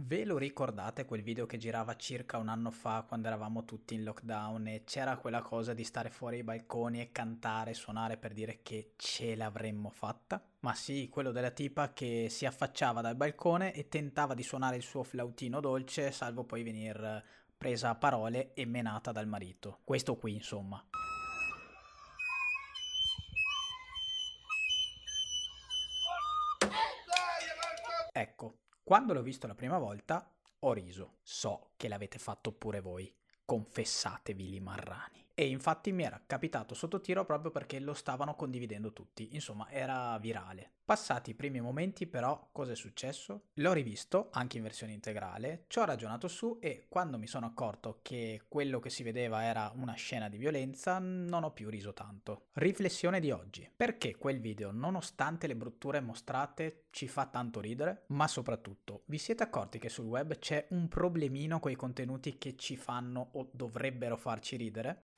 Ve lo ricordate quel video che girava circa un anno fa quando eravamo tutti in lockdown e c'era quella cosa di stare fuori ai balconi e cantare, suonare per dire che ce l'avremmo fatta? Ma sì, quello della tipa che si affacciava dal balcone e tentava di suonare il suo flautino dolce salvo poi venir presa a parole e menata dal marito. Questo qui, insomma. Ecco, quando l'ho visto la prima volta ho riso. So che l'avete fatto pure voi. Confessatevi li marrani. E infatti mi era capitato sotto tiro proprio perché lo stavano condividendo tutti, insomma era virale. Passati i primi momenti però cosa è successo? L'ho rivisto anche in versione integrale, ci ho ragionato su e quando mi sono accorto che quello che si vedeva era una scena di violenza non ho più riso tanto. Riflessione di oggi. Perché quel video, nonostante le brutture mostrate, ci fa tanto ridere? Ma soprattutto, vi siete accorti che sul web c'è un problemino con i contenuti che ci fanno o dovrebbero farci ridere?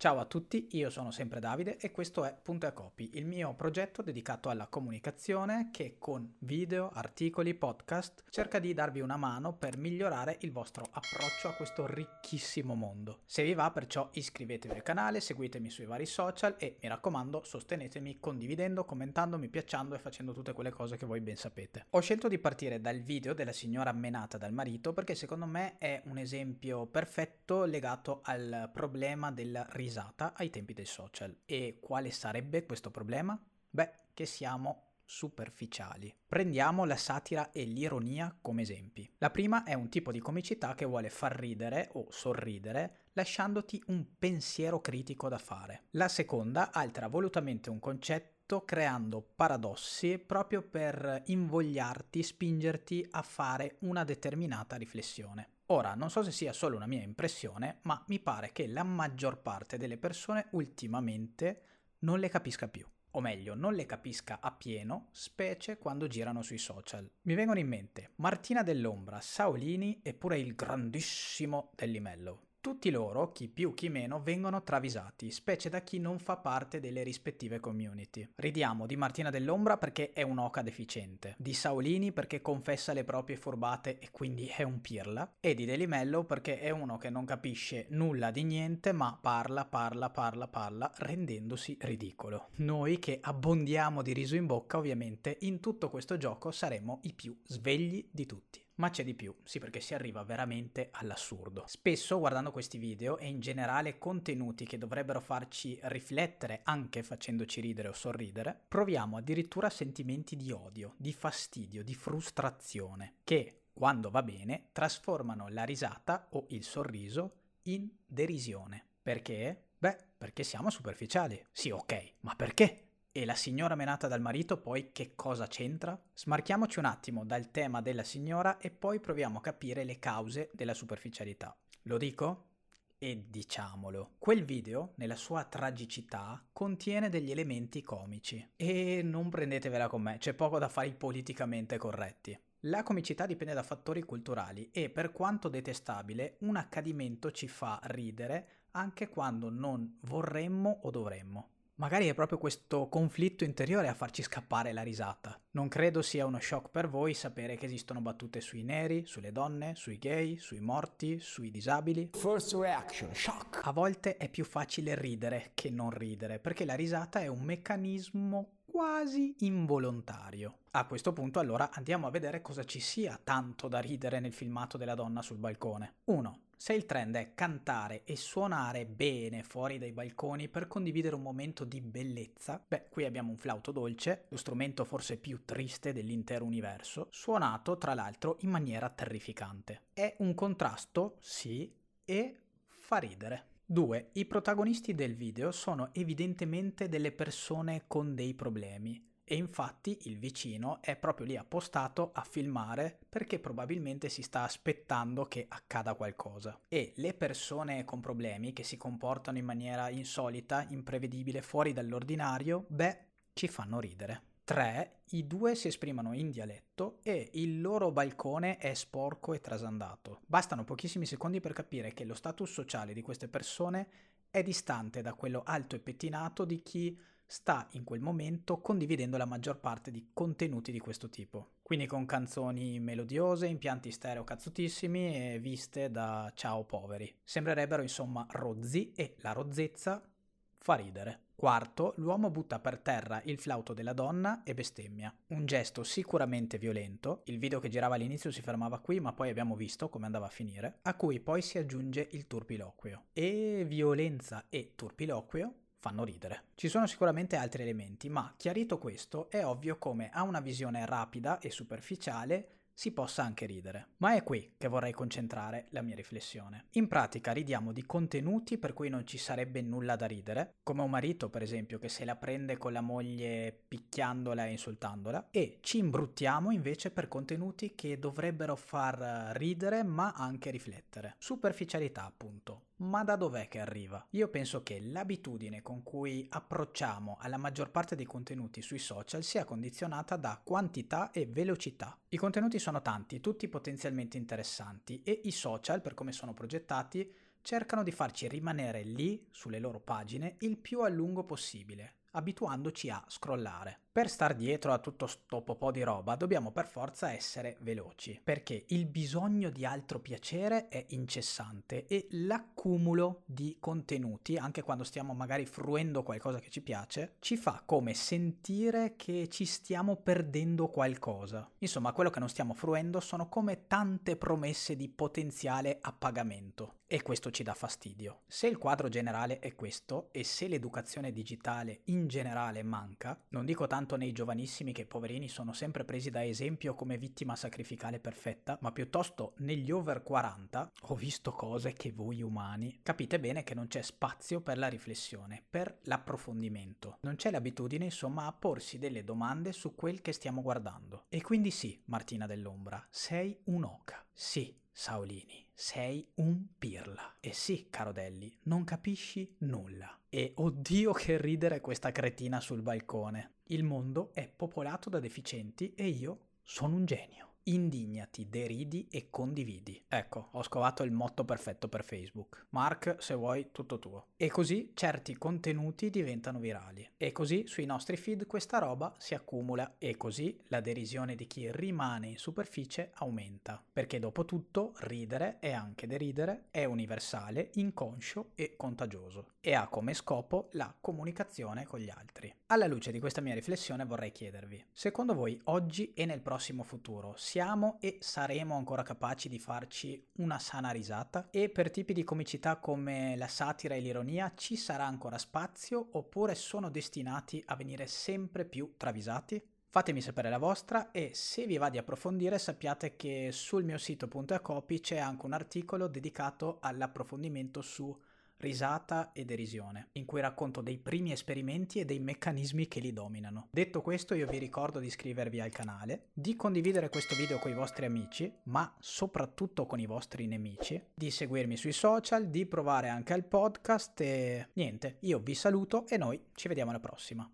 Ciao a tutti, io sono sempre Davide e questo è Punto e Copy, il mio progetto dedicato alla comunicazione che con video, articoli, podcast cerca di darvi una mano per migliorare il vostro approccio a questo ricchissimo mondo. Se vi va perciò iscrivetevi al canale, seguitemi sui vari social e mi raccomando sostenetemi condividendo, commentando, mi piacendo e facendo tutte quelle cose che voi ben sapete. Ho scelto di partire dal video della signora menata dal marito perché secondo me è un esempio perfetto legato al problema del risultato risata ai tempi dei social. E quale sarebbe questo problema? Beh, che siamo superficiali. Prendiamo la satira e l'ironia come esempi. La prima è un tipo di comicità che vuole far ridere o sorridere lasciandoti un pensiero critico da fare. La seconda altera volutamente un concetto creando paradossi proprio per invogliarti, spingerti a fare una determinata riflessione. Ora, non so se sia solo una mia impressione, ma mi pare che la maggior parte delle persone ultimamente non le capisca più. O meglio, non le capisca appieno, specie quando girano sui social. Mi vengono in mente Martina dell'Ombra, Saolini e pure il grandissimo Delli Mello. Tutti loro, chi più chi meno, vengono travisati, specie da chi non fa parte delle rispettive community. Ridiamo di Martina dell'Ombra perché è un'oca deficiente, di Saolini perché confessa le proprie furbate e quindi è un pirla, e di Delimello perché è uno che non capisce nulla di niente ma parla, parla, parla, parla, rendendosi ridicolo. Noi che abbondiamo di riso in bocca, ovviamente, in tutto questo gioco saremo i più svegli di tutti. Ma c'è di più, sì perché si arriva veramente all'assurdo. Spesso guardando questi video e in generale contenuti che dovrebbero farci riflettere anche facendoci ridere o sorridere, proviamo addirittura sentimenti di odio, di fastidio, di frustrazione, che, quando va bene, trasformano la risata o il sorriso in derisione. Perché? Beh, perché siamo superficiali. Sì, ok, ma perché? E la signora menata dal marito poi che cosa c'entra? Smarchiamoci un attimo dal tema della signora e poi proviamo a capire le cause della superficialità. Lo dico? E diciamolo, quel video, nella sua tragicità, contiene degli elementi comici. E non prendetevela con me, c'è poco da fare i politicamente corretti. La comicità dipende da fattori culturali e per quanto detestabile, un accadimento ci fa ridere anche quando non vorremmo o dovremmo. Magari è proprio questo conflitto interiore a farci scappare la risata. Non credo sia uno shock per voi sapere che esistono battute sui neri, sulle donne, sui gay, sui morti, sui disabili. First reaction, shock. A volte è più facile ridere che non ridere, perché la risata è un meccanismo quasi involontario. A questo punto allora andiamo a vedere cosa ci sia tanto da ridere nel filmato della donna sul balcone. 1. Se il trend è cantare e suonare bene fuori dai balconi per condividere un momento di bellezza, beh, qui abbiamo un flauto dolce, lo strumento forse più triste dell'intero universo, suonato tra l'altro in maniera terrificante. È un contrasto, sì, e fa ridere. 2. I protagonisti del video sono evidentemente delle persone con dei problemi e infatti il vicino è proprio lì appostato a filmare perché probabilmente si sta aspettando che accada qualcosa. E le persone con problemi che si comportano in maniera insolita, imprevedibile, fuori dall'ordinario, beh, ci fanno ridere. 3. I due si esprimono in dialetto e il loro balcone è sporco e trasandato. Bastano pochissimi secondi per capire che lo status sociale di queste persone è distante da quello alto e pettinato di chi sta in quel momento condividendo la maggior parte di contenuti di questo tipo. Quindi con canzoni melodiose, impianti stereo cazzutissimi e viste da ciao poveri. Sembrerebbero insomma rozzi e la rozzezza fa ridere. Quarto, l'uomo butta per terra il flauto della donna e bestemmia. Un gesto sicuramente violento, il video che girava all'inizio si fermava qui ma poi abbiamo visto come andava a finire, a cui poi si aggiunge il turpiloquio. E violenza e turpiloquio fanno ridere. Ci sono sicuramente altri elementi, ma chiarito questo è ovvio come a una visione rapida e superficiale si possa anche ridere. Ma è qui che vorrei concentrare la mia riflessione. In pratica ridiamo di contenuti per cui non ci sarebbe nulla da ridere, come un marito per esempio che se la prende con la moglie picchiandola e insultandola, e ci imbruttiamo invece per contenuti che dovrebbero far ridere ma anche riflettere. Superficialità appunto. Ma da dov'è che arriva? Io penso che l'abitudine con cui approcciamo alla maggior parte dei contenuti sui social sia condizionata da quantità e velocità. I contenuti sono tanti, tutti potenzialmente interessanti e i social, per come sono progettati, cercano di farci rimanere lì, sulle loro pagine, il più a lungo possibile, abituandoci a scrollare. Per star dietro a tutto sto po' di roba dobbiamo per forza essere veloci, perché il bisogno di altro piacere è incessante e l'accumulo di contenuti, anche quando stiamo magari fruendo qualcosa che ci piace, ci fa come sentire che ci stiamo perdendo qualcosa. Insomma, quello che non stiamo fruendo sono come tante promesse di potenziale appagamento e questo ci dà fastidio. Se il quadro generale è questo e se l'educazione digitale in generale manca, non dico tanto nei giovanissimi che poverini sono sempre presi da esempio come vittima sacrificale perfetta, ma piuttosto negli over 40 ho visto cose che voi umani capite bene che non c'è spazio per la riflessione, per l'approfondimento. Non c'è l'abitudine insomma a porsi delle domande su quel che stiamo guardando. E quindi sì, Martina dell'Ombra, sei un'oca. Sì, Saolini, sei un pirla. E sì, caro Delli, non capisci nulla. E oddio che ridere questa cretina sul balcone. Il mondo è popolato da deficienti e io sono un genio indignati, deridi e condividi. Ecco, ho scovato il motto perfetto per Facebook. Mark, se vuoi, tutto tuo. E così certi contenuti diventano virali. E così sui nostri feed questa roba si accumula e così la derisione di chi rimane in superficie aumenta. Perché dopo tutto ridere e anche deridere è universale, inconscio e contagioso. E ha come scopo la comunicazione con gli altri. Alla luce di questa mia riflessione vorrei chiedervi, secondo voi oggi e nel prossimo futuro si siamo e saremo ancora capaci di farci una sana risata? E per tipi di comicità come la satira e l'ironia ci sarà ancora spazio oppure sono destinati a venire sempre più travisati? Fatemi sapere la vostra e se vi va di approfondire sappiate che sul mio sito Punto a Copy c'è anche un articolo dedicato all'approfondimento su risata e derisione, in cui racconto dei primi esperimenti e dei meccanismi che li dominano. Detto questo, io vi ricordo di iscrivervi al canale, di condividere questo video con i vostri amici, ma soprattutto con i vostri nemici, di seguirmi sui social, di provare anche al podcast e niente, io vi saluto e noi ci vediamo alla prossima.